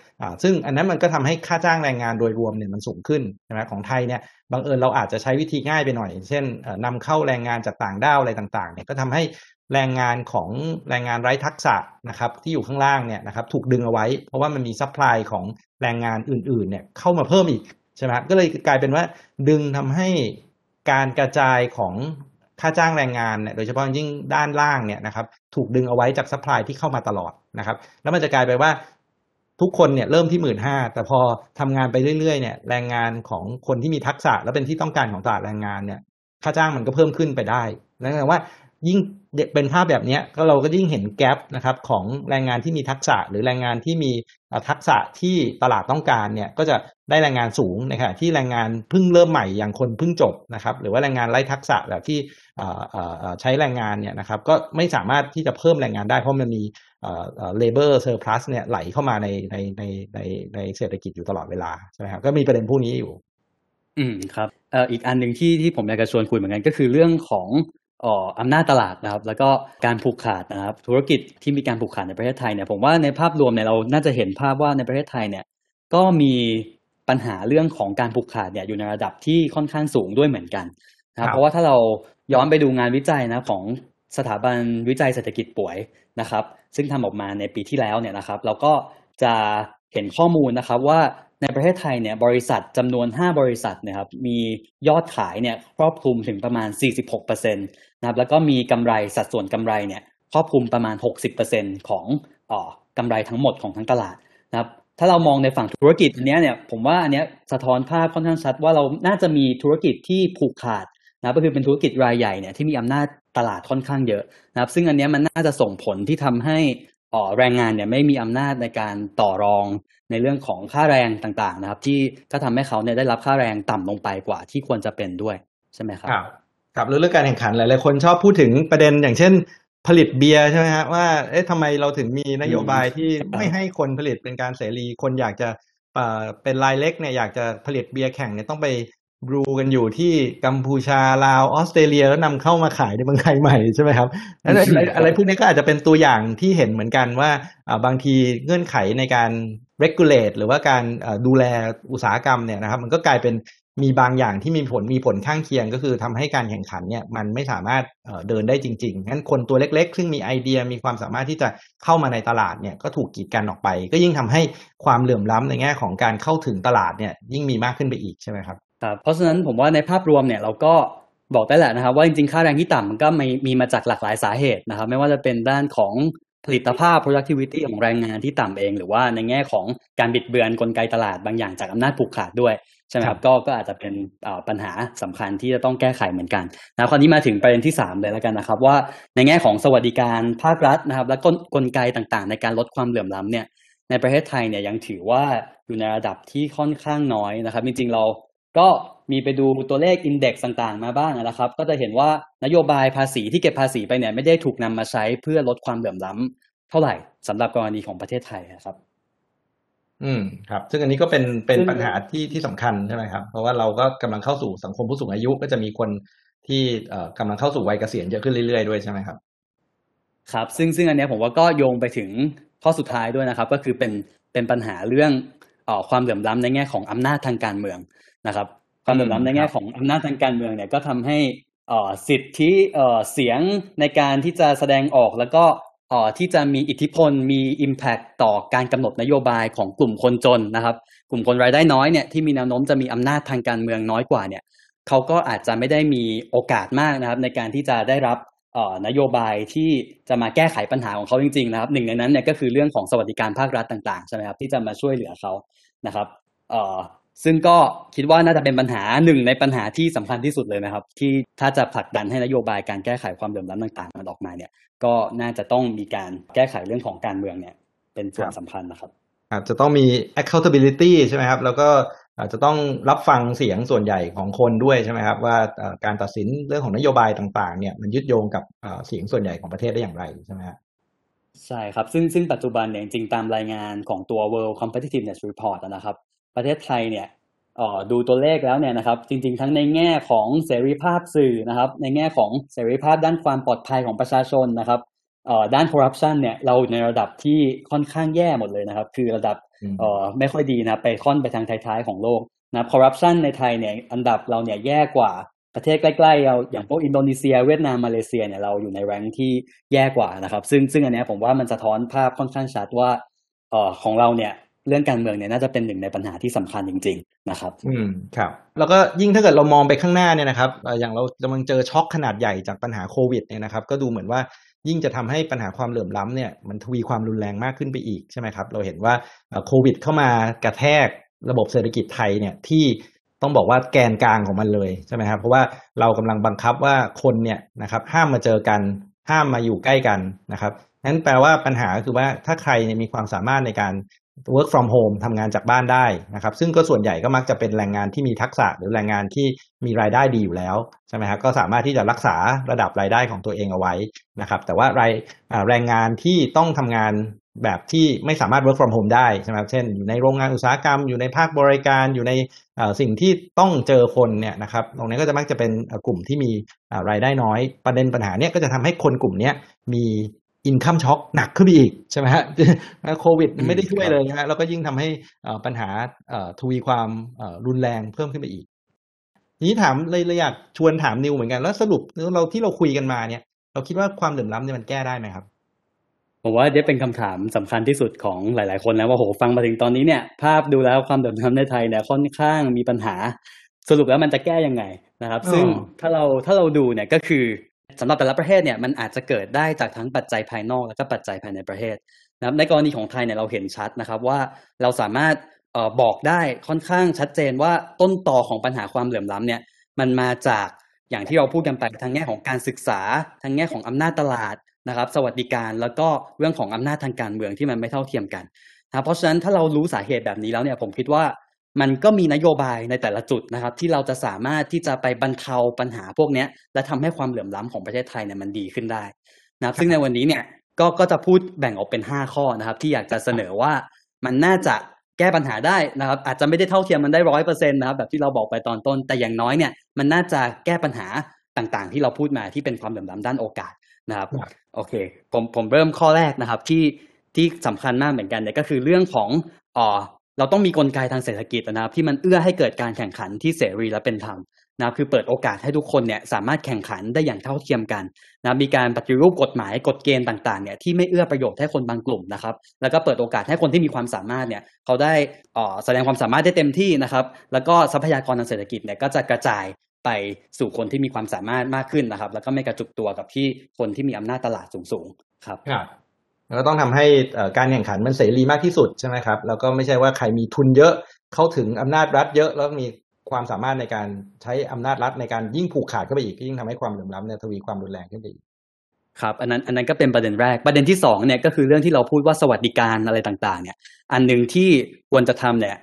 ซึ่งอันนั้นมันก็ทำให้ค่าจ้างแรงงานโดยรวมเนี่ยมันสูงขึ้นใช่ไหมของไทยเนี่ยบังเอิญเราอาจจะใช้วิธีง่ายไปหน่อย เช่นนำเข้าแรงงานจากต่างด้าวอะไรต่างๆเนี่ยก็ทำให้แรงงานของแรงงานไร้ทักษะนะครับที่อยู่ข้างล่างเนี่ยนะครับถูกดึงเอาไว้ เพราะว่ามันมี supply ของแรงงานอื่นๆเนี่ยเข้ามาเพิ่มอีกใช่ไหมก็เลยกลายเป็นว่าดึงทำให้การกระจายของค่าจ้างแรงงานเนี่ยโดยเฉพาะยิ่งด้านล่างเนี่ยนะครับถูกดึงเอาไว้จากซัพพลายที่เข้ามาตลอดนะครับแล้วมันจะกลายไปว่า ทุกคนเนี่ยเริ่มที่หมื่นห้าแต่พอทำงานไปเรื่อยๆเนี่ยแรงงานของคนที่มีทักษะและเป็นที่ต้องการของตลาดแรงงานเนี่ยค่าจ้างมันก็เพิ่มขึ้นไปได้นั่นแปลว่ายิ่งเป็นภาพแบบนี้ก็เราก็ยิ่งเห็นแกลบนะครับของแรงงานที่มีทักษะหรือแรงงานที่มีทักษะที่ตลาดต้องการเนี่ยก็จะได้แรงงานสูงนะครับที่แรงงานเพิ่งเริ่มใหม่อย่างคนเพิ่งจบนะครับหรือว่าแรงงานไร้ทักษะแบบที่ใช้แรงงานเนี่ยนะครับก็ไม่สามารถที่จะเพิ่มแรงงานได้เพราะมันมี labor surplus เนี่ยไหลเข้ามาในในในในในเศรษฐกิจอยู่ตลอดเวลาใช่ไหมครับก็มีประเด็นพวกนี้อยู่ อืมครับอีกอันหนึ่งที่ที่ผมอยากจะชวนคุยเหมือนกันก็คือเรื่องของ อ่ออำนาจตลาดนะครับ แล้วก็การผูกขาดนะครับ ธุรกิจที่มีการผูกขาดในประเทศไทยเนี่ยผมว่าในภาพรวมเนี่ยเราน่าจะเห็นภาพว่าในประเทศไทยเนี่ยก็มีปัญหาเรื่องของการผูกขาดเนี่ยอยู่ในระดับที่ค่อนข้างสูงด้วยเหมือนกันนะครับเพราะว่าถ้าเราย้อนไปดูงานวิจัยนะของสถาบันวิจัยเศรษฐกิจป่วยนะครับ ซึ่งทำออกมาในปีที่แล้วเนี่ยนะครับ เราก็จะเห็นข้อมูลนะครับว่าในประเทศไทยเนี่ยบริษัทจำนวน 5 บริษัทนะครับมียอดขายเนี่ยครอบคลุมถึงประมาณ 46%น นะครับแล้วก็มีกำไรสัดส่วนกำไรเนี่ยครอบคลุมประมาณ 60%ของอ๋อกำไรทั้งหมดของทั้งตลาดนะครับถ้าเรามองในฝั่งธุรกิจอันนี้เนี่ยผมว่าอันนี้สะท้อนภาพค่อนข้างชัดว่าเราน่าจะมีธุรกิจที่ผูกขาดนะก็คือเป็นธุรกิจรายใหญ่เนี่ยที่มีอำนาจตลาดค่อนข้างเยอะนะครับซึ่งอันนี้มันน่าจะส่งผลที่ทำให้อ๋อแรงงานเนี่ยไม่มีอำนาจในการต่อรองในเรื่องของค่าแรงต่างๆนะครับ ที่ก็ทำให้เขาเนี่ยได้รับค่าแรงต่ำลงไปกว่าที่ควรจะเป็นด้วยใช่ไหมครับ ครับเรื่องการแข่งขันหลายๆคนชอบพูดถึงประเด็นอย่างเช่นผลิตเบียร์ใช่ไหมฮะว่าเอ๊ะทำไมเราถึงมีนโยบายที่ไม่ให้คนผลิตเป็นการเสรี คนอยากจะเป็นรายเล็กเนี่ยอยากจะผลิตเบียร์แข่งเนี่ยต้องไปบรูกันอยู่ที่กัมพูชาลาวออสเตรเลียแล้วนำเข้ามาขายในเมืองไทยใหม่ใช่ไหมครับอะไรอะไรพวกนี้ก็อาจจะเป็นตัวอย่างที่เห็นเหมือนกันว่าบางทีเงื่อนไขในการ regulate หรือว่าการดูแลอุตสาหกรรมเนี่ยนะครับ มันก็กลายเป็น มีบางอย่างที่มีผลมีผลข้างเคียงก็คือทำให้การแข่งขันเนี่ยมันไม่สามารถเดินได้จริงๆงั้นคนตัวเล็ก ๆ ซึ่งมีไอเดียมีความสามารถที่จะเข้ามาในตลาดเนี่ยก็ถูกกีดกันออกไป ก็ยิ่งทำให้ความเหลื่อมล้ำในแง่ของการเข้าถึงตลาดเนี่ยยิ่งมีมากขึ้นไปอีกใช่ไหมครับครับเพราะฉะนั้นผมว่าในภาพรวมเนี่ยเราก็บอกได้แหละนะครับว่าจริงๆค่าแรงที่ต่ำมันก็มีมีมาจากหลากหลายสาเหตุนะครับ ไม่ว่าจะเป็นด้านของ ผลิตภาพ productivity ของแรงงานที่ต่ำเอง หรือว่าในแง่ของการบิดเบือนกลไกตลาดบางอย่างจากอำนาจผูกขาดด้วยใช่ไหมครับก็ก็อาจจะเป็นปัญหาสำคัญที่จะต้องแก้ไขเหมือนกันนะคราวนี้มาถึงประเด็นที่ 3 เลยแล้วกันนะครับ ว่าในแง่ของสวัสดิการภาครัฐนะครับ และกลกลไกต่างๆ ในการลดความเหลื่อมล้ำเนี่ยในประเทศไทยเนี่ยยังถือว่าอยู่ในระดับที่ค่อนข้างน้อยนะครับ จริงๆเราก็ มีไปดูตัวเลขอินเด็กซ์ต่างๆ มาบ้างนะครับ ก็จะเห็นว่านโยบายภาษีที่เก็บภาษีไปเนี่ยไม่ได้ถูกนำมาใช้เพื่อลดความเหลื่อมล้ำเท่าไหร่สำหรับกรณีของประเทศไทยนะครับ อืมครับ ซึ่งอันนี้ก็เป็นเป็นปัญหาที่ที่สำคัญใช่ไหมครับ เพราะว่าเราก็กำลังเข้าสู่สังคมผู้สูงอายุก็จะมีคนที่เอ่อกำลังเข้าสู่วัยเกษียณเยอะขึ้นเรื่อยๆด้วยใช่ไหมครับครับ ซึ่งซึ่งอันนี้ผมว่าก็โยงไปถึงข้อสุดท้ายด้วยนะครับ ก็คือเป็นเป็นปัญหาเรื่องเอ่อความเหลื่อมล้ำในแง่ของอำนาจทางการเมืองนะครับ ความเหลื่อมล้ำในแง่ของอำนาจทางการเมืองเนี่ยก็ทำให้สิทธิเสียงในการที่จะแสดงออกแล้วก็ที่จะมีอิทธิพลมี Impact ต่อการกำหนดนโยบายของกลุ่มคนจนนะครับ กลุ่มคนรายได้น้อยเนี่ยที่มีแนวโน้มจะมีอำนาจทางการเมืองน้อยกว่าเนี่ยเขาก็อาจจะไม่ได้มีโอกาสมากนะครับ ในการที่จะได้รับเอ่อนโยบายที่จะมาแก้ไขปัญหาของเขาจริงๆนะครับ หนึ่งในนั้นเนี่ยก็คือเรื่องของสวัสดิการภาครัฐต่างๆใช่ไหมครับที่จะมาช่วยเหลือเขานะครับเอ่อ ซึ่งก็คิดว่าน่าจะเป็นปัญหาหนึ่งในปัญหาที่สำคัญที่สุดเลยนะครับ ที่ถ้าจะผลักดันให้นโยบายการแก้ไขความเหลื่อมล้ำต่างๆมันออกมาเนี่ย ก็น่าจะต้องมีการแก้ไขเรื่องของการเมืองเนี่ย เป็นส่วนสำคัญนะครับอาจจะต้องมี accountability ใช่ไหมครับ แล้วก็อาจจะต้องรับฟังเสียงส่วนใหญ่ของคนด้วยใช่ไหมครับ ว่าเอ่อการตัดสินเรื่องของนโยบายต่างๆ เนี่ยมันยึดโยงกับเอ่อเสียงส่วนใหญ่ของประเทศได้อย่างไรใช่ไหมครับใช่ครับ ซึ่งซึ่งปัจจุบันเนี่ยจริงๆตามรายงานของตัว World Competitiveness Report อะนะครับ ประเทศไทยเนี่ยเอ่อดูตัวเลขแล้วเนี่ยนะครับ จริง ๆ ทั้งในแง่ของเสรีภาพสื่อนะครับ ในแง่ของเสรีภาพด้านความปลอดภัยของประชาชนนะครับเอ่อด้านคอร์รัปชันเนี่ยเราอยู่ในระดับที่ค่อนข้างแย่หมดเลยนะครับ คือระดับอืมเอ่อไม่ค่อยดีนะไปค่อนไปทางท้ายๆของโลกนะคอร์รัปชันในไทยเนี่ยอันดับเราเนี่ยแย่กว่าประเทศใกล้ๆเราอย่างพวกอินโดนีเซีย เวียดนามมาเลเซียเนี่ยเราอยู่ในแรงค์ที่แย่กว่านะครับ ซึ่งซึ่งอันเนี้ยผมว่ามันสะท้อนภาพค่อนข้างชัดว่าเอ่อของเราเนี่ย เรื่องการเมืองเนี่ยน่าจะเป็นหนึ่งในปัญหาที่สำคัญจริง ๆ นะครับ อืมครับ แล้วก็ยิ่งถ้าเกิดเรามองไปข้างหน้าเนี่ยนะครับอย่างเรากำลังเจอช็อคขนาดใหญ่จากปัญหาโควิดเนี่ยนะครับ ก็ดูเหมือนว่ายิ่งจะทำให้ปัญหาความเหลื่อมล้ำเนี่ยมันทวีความรุนแรงมากขึ้นไปอีกใช่ไหมครับ เราเห็นว่าโควิด เข้ามากระแทกระบบเศรษฐกิจไทยเนี่ยที่ต้องบอกว่าแกนกลางของมันเลยใช่ไหมครับเพราะว่าเรากำลังบังคับว่าคนเนี่ยนะครับห้ามมาเจอกันห้ามมาอยู่ใกล้กันนะครับนั้นแปลว่าปัญหาคือว่าถ้าใครมีความสามารถในการ work from home ทำงานจากบ้านได้นะครับ ซึ่งก็ส่วนใหญ่ก็มักจะเป็นแรงงานที่มีทักษะหรือแรงงานที่มีรายได้ดีอยู่แล้วใช่ไหมครับก็สามารถที่จะรักษาระดับรายได้ของตัวเองเอาไว้นะครับ แต่ว่ารายแรงงานที่ต้องทำงานแบบที่ไม่สามารถ work from home ได้ใช่ไหมครับเช่นอยู่ในโรงงานอุตสาหกรรม อยู่ในภาคบริการอยู่ในสิ่งที่ต้องเจอคนเนี่ยนะครับ ตรงนี้ก็จะมักจะเป็นกลุ่มที่มีรายได้น้อย ประเด็นปัญหาเนี่ยก็จะทำให้คนกลุ่มเนี้ยมี อินคัมช็อคหนักขึ้นไปอีกใช่ไหมฮะโควิดไม่ได้ช่วยเลยนะฮะแล้วก็ยิ่งทำให้เอ่อปัญหาเอ่อทวีความเอ่อรุนแรงเพิ่มขึ้นไปอีกทีนี้ถามเลยเลยอยากชวนถามนิวเหมือนกันแล้วสรุปเราที่เราคุยกันมาเนี่ย เราคิดว่าความเหลื่อมล้ำเนี่ยมันแก้ได้ไหมครับผมว่าเนี่ยเป็นคำถามสำคัญที่สุดของหลาย ๆ คนแล้วว่าโหฟังมาถึงตอนนี้เนี่ย ภาพดูแล้วความเหลื่อมล้ำในไทยเนี่ยค่อนข้างมีปัญหา สรุปแล้วมันจะแก้ยังไงนะครับอ๋อซึ่งถ้าเราถ้าเราดูเนี่ยก็คือ สำหรับแต่ละประเทศเนี่ยมันอาจจะเกิดได้จากทั้งปัจจัยภายนอก แล้วก็ปัจจัยภายในประเทศนะครับในกรณีของไทยเนี่ยเราเห็นชัดนะครับว่าเราสามารถออบอกได้ค่อนข้างชัดเจนว่าต้นตอของปัญหาความเหลื่อมล้ำเนี่ยมันมาจากอย่างที่เราพูดกันไปทางแง่ของการศึกษาทางแง่ของอำนาจตลาดนะครับ สวัสดิการแล้วก็เรื่องของอำนาจทางการเมืองที่มันไม่เท่าเทียมกันนะเพราะฉะนั้นถ้าเรารู้สาเหตุแบบนี้แล้วเนี่ยผมคิดว่า มันก็มีนโยบายในแต่ละจุดนะครับ ที่เราจะสามารถที่จะไปบรรเทาปัญหาพวกเนี้ยและทำให้ความเหลื่อมล้ำของประเทศไทยเนี่ยมันดีขึ้นได้นะครับ ซึ่งในวันนี้เนี่ยก็ก็จะพูดแบ่งออกเป็น 5 ข้อนะครับ ที่อยากจะเสนอว่ามันน่าจะแก้ปัญหาได้นะครับ อาจจะไม่ได้เท่าเทียมมันได้ร้อยเปอร์เซ็นต์นะครับแบบที่เราบอกไปตอนต้น แต่อย่างน้อยเนี่ยมันน่าจะแก้ปัญหาต่างๆ ที่เราพูดมาที่เป็นความเหลื่อมล้ำด้านโอกาสนะครับครับโอเคผมผมเริ่มข้อแรกนะครับที่ที่สำคัญมากเหมือนกันเนี่ยก็คือเรื่องของอ่อ เราต้องมีกลไกทางเศรษฐกิจนะครับ ที่มันเอื้อให้เกิดการแข่งขันที่เสรีและเป็นธรรมนะครับคือเปิดโอกาสให้ทุกคนเนี่ยสามารถแข่งขันได้อย่างเท่าเทียมกันนะครับมีการปฏิรูปกฎหมายกฎเกณฑ์ต่างๆเนี่ยที่ไม่เอื้อประโยชน์ให้คนบางกลุ่มนะครับ แล้วก็เปิดโอกาสให้คนที่มีความสามารถเนี่ยเขาได้อ่อแสดงความสามารถได้เต็มที่นะครับ แล้วก็ทรัพยากรทางเศรษฐกิจเนี่ยก็จะกระจายไปสู่คนที่มีความสามารถมากขึ้นนะครับ แล้วก็ไม่กระจุกตัวกับที่คนที่มีอำนาจตลาดสูงๆครับครับ แล้วก็ต้องทำให้การแข่งขันมันเสรีมากที่สุดใช่ไหมครับแล้วก็ไม่ใช่ว่าใครมีทุนเยอะเข้าถึงอำนาจรัฐเยอะแล้วมีความสามารถในการใช้อำนาจรัฐในการยิ่งผูกขาดเข้าไปอีกยิ่งทำให้ความเหลื่อมล้ำเนี่ยทวีความรุนแรงขึ้นไปอีกครับอันนั้นอันนั้นก็เป็นประเด็นแรกประเด็นที่สองเนี่ยก็คือเรื่องที่เราพูดว่าสวัสดิการอะไรต่างๆ เนี่ย อันหนึ่งที่ควรจะทำเนี่ย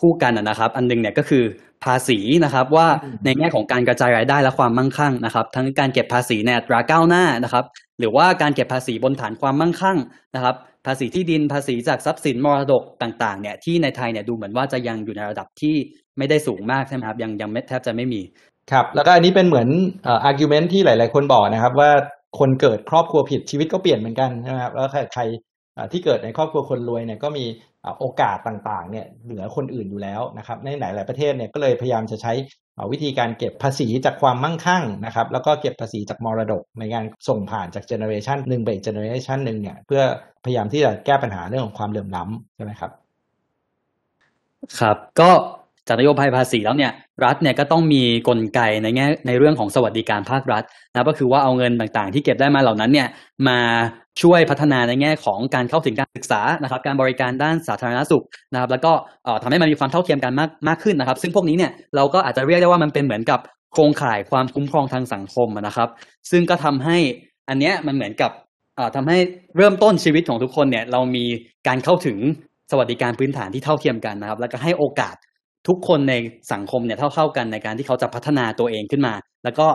คู่กันนะนะครับ อันหนึงเนี่ยก็คือภาษีนะครับ ว่าอืมในแง่ของการกระจายรายได้และความมั่งคั่งนะครับ ทั้งการเก็บภาษีในอัตราก้าวหน้านะครับ หรือว่าการเก็บภาษีบนฐานความมั่งคั่งนะครับ ภาษีที่ดินภาษีจากทรัพย์สินมรดกต่างๆเนี่ยที่ในไทยเนี่ยดูเหมือนว่าจะยังอยู่ในระดับที่ไม่ได้สูงมากใช่ไหมครับยังยังไม่แทบจะไม่มีครับแล้วก็อันนี้เป็นเหมือนเอ่อ argument ที่หลาย ๆ คนบอกนะครับ ว่าคนเกิดครอบครัวผิดชีวิตก็เปลี่ยนเหมือนกันใช่ไหมครับแล้วใครใครเอ่อที่เกิดในครอบครัวคนรวยเนี่ยก็มีเอ่อ โอกาสต่างๆเนี่ยเหนือคนอื่นอยู่แล้วนะครับ ในหลาย ๆประเทศเนี่ยก็เลยพยายามจะใช้วิธีการเก็บภาษีจากความมั่งคั่งนะครับ แล้วก็เก็บภาษีจากมรดกในการส่งผ่านจากเจเนอเรชันหนึ่งไปอีกเจเนอเรชันหนึ่งเนี่ยเพื่อพยายามที่จะแก้ปัญหาเรื่องของความเหลื่อมล้ำใช่ไหมครับ ครับ ก็ จากนโยบายภาษีแล้วเนี่ยรัฐเนี่ยก็ต้องมีกลไกในแง่ในเรื่องของสวัสดิการภาครัฐนะก็คือว่าเอาเงินต่างๆ ที่เก็บได้มาเหล่านั้นเนี่ยมาช่วยพัฒนาในแง่ของการเข้าถึงการศึกษานะครับการบริการด้านสาธารณสุขนะครับแล้วก็เอ่อทำให้มันมีความเท่าเทียมกันมากมากขึ้นนะครับ ซึ่งพวกนี้เนี่ยเราก็อาจจะเรียกได้ว่ามันเป็นเหมือนกับโครงข่ายความคุ้มครองทางสังคมนะครับ ซึ่งก็ทำให้อันเนี้ยมันเหมือนกับเอ่อทำให้เริ่มต้นชีวิตของทุกคนเนี่ยเรามีการเข้าถึงสวัสดิการพื้นฐานที่เท่าเทียมกันนะครับ แล้วก็ให้โอกาส ทุกคนในสังคมเนี่ยเท่าๆกันในการที่เขาจะพัฒนาตัวเองขึ้นมา แล้วก็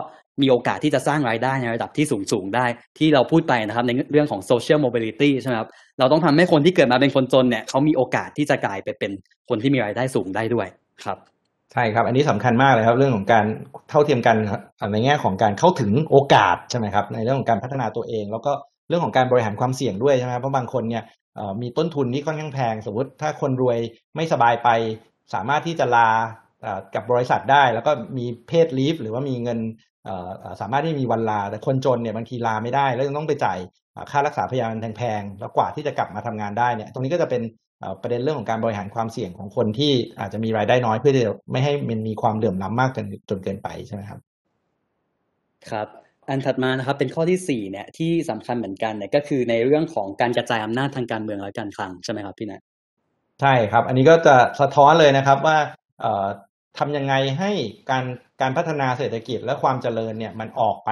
มีโอกาสที่จะสร้างรายได้ในระดับที่สูงสูงๆได้ ที่เราพูดไปนะครับในเรื่องของ social mobility ใช่ไหมครับเราต้องทำให้คนที่เกิดมาเป็นคนจนเนี่ยเขามีโอกาสที่จะกลายไปเป็นคนที่มีรายได้สูงได้ด้วยครับใช่ครับ อันนี้สำคัญมากเลยครับเรื่องของการเท่าเทียมกันในแง่ของการเข้าถึงโอกาสใช่ไหมครับในเรื่องของการพัฒนาตัวเอง แล้วก็เรื่องของการบริหารความเสี่ยงด้วยใช่ไหมครับเพราะบางคนเนี่ยมีต้นทุนที่ค่อนข้างแพง สมมติถ้าคนรวยไม่สบายไป สามารถที่จะลากับบริษัทได้ แล้วก็มีเพศลีฟหรือว่ามีเงินสามารถที่มีวันลา แต่คนจนเนี่ยบางทีลาไม่ได้ แล้วยังต้องไปจ่ายค่ารักษาพยาบาลแพงๆแล้วกว่าที่จะกลับมาทำงานได้เนี่ยตรงนี้ก็จะเป็นประเด็นเรื่องของการบริหารความเสี่ยงของคนที่อาจจะมีรายได้น้อยเพื่อที่จะไม่ให้มันมีความเหลื่อมล้ำมากจนจนเกินไปใช่ไหมครับ ครับ อันถัดมานะครับเป็นข้อที่สี่เนี่ยที่สำคัญเหมือนกันเนี่ยก็คือในเรื่องของการกระจายอำนาจทางการเมืองและการคลังใช่ไหมครับพี่นะ ใช่ครับ อันนี้ก็จะสะท้อนเลยนะครับว่าเอ่อทำยังไงให้การการพัฒนาเศรษฐกิจและความเจริญเนี่ยมันออกไป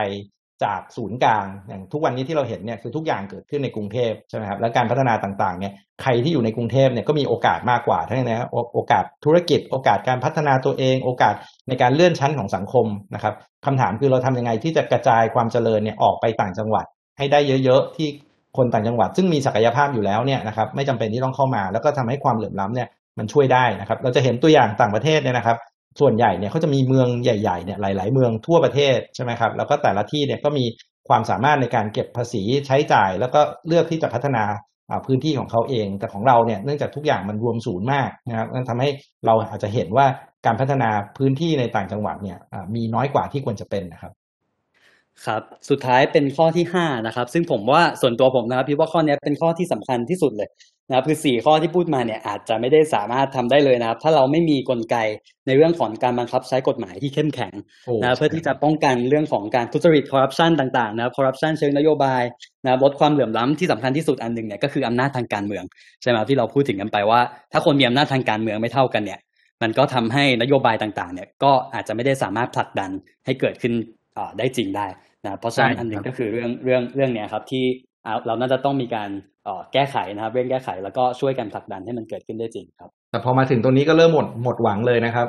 จากศูนย์กลางอย่างทุกวันนี้ที่เราเห็นเนี่ยคือทุกอย่างเกิดขึ้นในกรุงเทพใช่ไหมครับและการพัฒนาต่างๆเนี่ยใครที่อยู่ในกรุงเทพเนี่ยก็มีโอกาสมากกว่าทั้งนั้นนะโอโอกาสธุรกิจ โอกาสการพัฒนาตัวเอง โอกาสในการเลื่อนชั้นของสังคมนะครับคำถามคือเราทำยังไงที่จะกระจายความเจริญเนี่ยออกไปต่างจังหวัดให้ได้เยอะ ๆ ที่ คนต่างจังหวัดซึ่งมีศักยภาพอยู่แล้วเนี่ยนะครับไม่จำเป็นที่ต้องเข้ามา แล้วก็ทำให้ความเหลื่อมล้ำเนี่ยมันช่วยได้นะครับ เราจะเห็นตัวอย่างต่างประเทศเนี่ยนะครับ ส่วนใหญ่เนี่ยเขาจะมีเมืองใหญ่ๆเนี่ยหลาย ๆ เมืองทั่วประเทศใช่ไหมครับแล้วก็แต่ละที่เนี่ยก็มีความสามารถในการเก็บภาษีใช้จ่าย แล้วก็เลือกที่จะพัฒนาพื้นที่ของเขาเอง แต่ของเราเนี่ยเนื่องจากทุกอย่างมันรวมศูนย์มากนะครับนั่นทำให้เราอาจจะเห็นว่าการพัฒนาพื้นที่ในต่างจังหวัดเนี่ยมีน้อยกว่าที่ควรจะเป็นนะครับ ครับ สุดท้ายเป็นข้อที่ห้านะครับ ซึ่งผมว่าส่วนตัวผมนะครับพี่ว่าข้อเนี้ยเป็นข้อที่สำคัญที่สุดเลยนะครับคือสี่ข้อที่พูดมาเนี่ยอาจจะไม่ได้สามารถทำได้เลยนะครับ ถ้าเราไม่มีกลไกในเรื่องของการบังคับใช้กฎหมายที่เข้มแข็งโอ้นะเพื่อที่จะป้องกันเรื่องของการทุจริตคอร์รัปชันต่างๆนะครับคอร์รัปชันเชิงนโยบายนะครับลดความเหลื่อมล้ำที่สำคัญที่สุดอันหนึ่งเนี่ยก็คืออำนาจทางการเมืองใช่ไหมครับที่เราพูดถึงกันไปว่า ถ้าคนมีอำนาจทางการเมืองไม่เท่ากันเนี่ย มันก็ทำให้นโยบายต่างๆ เนี่ยก็อาจจะไม่ได้สามารถผลักดันให้เกิดขึ้นเอ่อ ได้จริงได้นะเพราะฉะนั้นใช่อันหนึ่คงรับก็คือเรื่องเรื่องเรื่องเนี้ยครับที่อ่าเราน่าจะต้องมีการเอ่อแก้ไขนะครับเร่งแก้ไขแล้วก็ช่วยกันผลักดันให้มันเกิดขึ้นได้จริงครับ แต่พอมาถึงตรงนี้ก็เริ่มหมดหมดหวังเลยนะครับ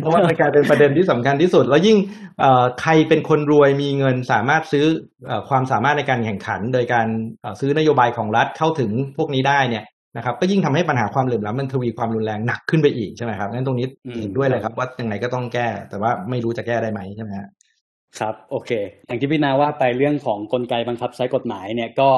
เพราะว่ามันกลายเป็นประเด็นที่สำคัญที่สุด แล้วยิ่งเอ่อใครเป็นคนรวยมีเงินสามารถซื้อเอ่อความสามารถในการแข่งขัน โดยการเอ่อซื้อนโยบายของรัฐเข้าถึงพวกนี้ได้เนี่ยนะครับ ก็ยิ่งทำให้ปัญหาความเหลื่อมล้ำมันทวีความรุนแรงหนักขึ้นไปอีกใช่ไหมครับงั้นตรงนี้อืมเห็นด้วยเลยครับว่ายังไงก็ต้องแก้ แต่ว่าไม่รู้จะแก้ได้ไหมใช่ไหมฮะ ครับ โอเค อย่างที่พี่นาว่าไปเรื่องของกลไกบังคับใช้กฎหมายเนี่ยก็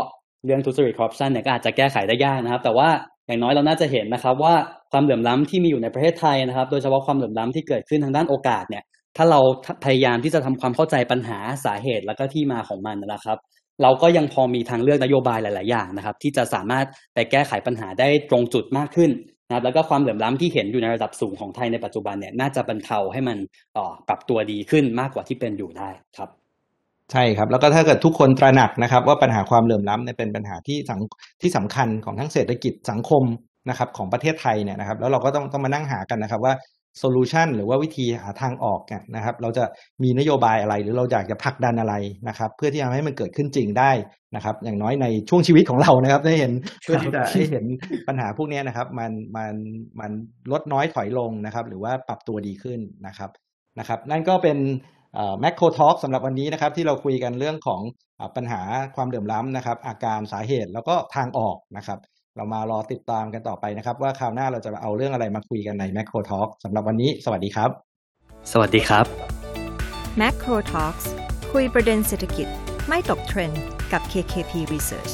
เรื่องทุจริตคอร์รัปชันเนี่ยก็อาจจะแก้ไขได้ยากนะครับ แต่ว่าอย่างน้อยเราน่าจะเห็นนะครับ ว่าความเหลื่อมล้ำที่มีอยู่ในประเทศไทยนะครับ โดยเฉพาะความเหลื่อมล้ำที่เกิดขึ้นทางด้านโอกาสเนี่ย ถ้าเราพยายามที่จะทำความเข้าใจปัญหาสาเหตุแล้วก็ที่มาของมันนะครับ เราก็ยังพอมีทางเลือกนโยบายหลาย ๆ อย่างนะครับ ที่จะสามารถไปแก้ไขปัญหาได้ตรงจุดมากขึ้น นะแล้วก็ความเหลื่อมล้ำที่เห็นอยู่ในระดับสูงของไทยในปัจจุบันเนี่ยน่าจะบรรเทาให้มันอ่อปรับตัวดีขึ้นมากกว่าที่เป็นอยู่ได้ครับใช่ครับ แล้วก็ถ้าเกิดทุกคนตระหนักนะครับ ว่าปัญหาความเหลื่อมล้ำเนี่ยเป็นปัญหาที่สังที่สำคัญของทั้งเศรษฐกิจสังคมนะครับของประเทศไทยเนี่ยนะครับ แล้วเราก็ต้องต้องมานั่งหากันนะครับว่า โซลูชันหรือว่าวิธีหาทางออกเนี่ยนะครับ เราจะมีนโยบายอะไรหรือเราอยากจะผลักดันอะไรนะครับ เพื่อที่จะทำให้มันเกิดขึ้นจริงได้นะครับ อย่างน้อยในช่วงชีวิตของเรานะครับ ได้เห็นเพื่อที่จะให้เห็นปัญหาพวกเนี้ยนะครับ มันมันมันลดน้อยถอยลงนะครับ หรือว่าปรับตัวดีขึ้นนะครับนะครับ นั่นก็เป็นแมคโครทอ k สำหรับวันนี้นะครับ ที่เราคุยกันเรื่องของเอ่อปัญหาความเหลื่อมล้ำนะครับ อาการสาเหตุแล้วก็ทางออกนะครับ เรามารอติดตามกันต่อไปนะครับ ว่าคราวหน้าเราจะเอาเรื่องอะไรมาคุยกันในแมคโครทอ k สำหรับวันนี้ สวัสดีครับ สวัสดีครับ Macro Talks คุยประเด็นเศรษฐกิจไม่ตกเทรนด์กับ KKP Research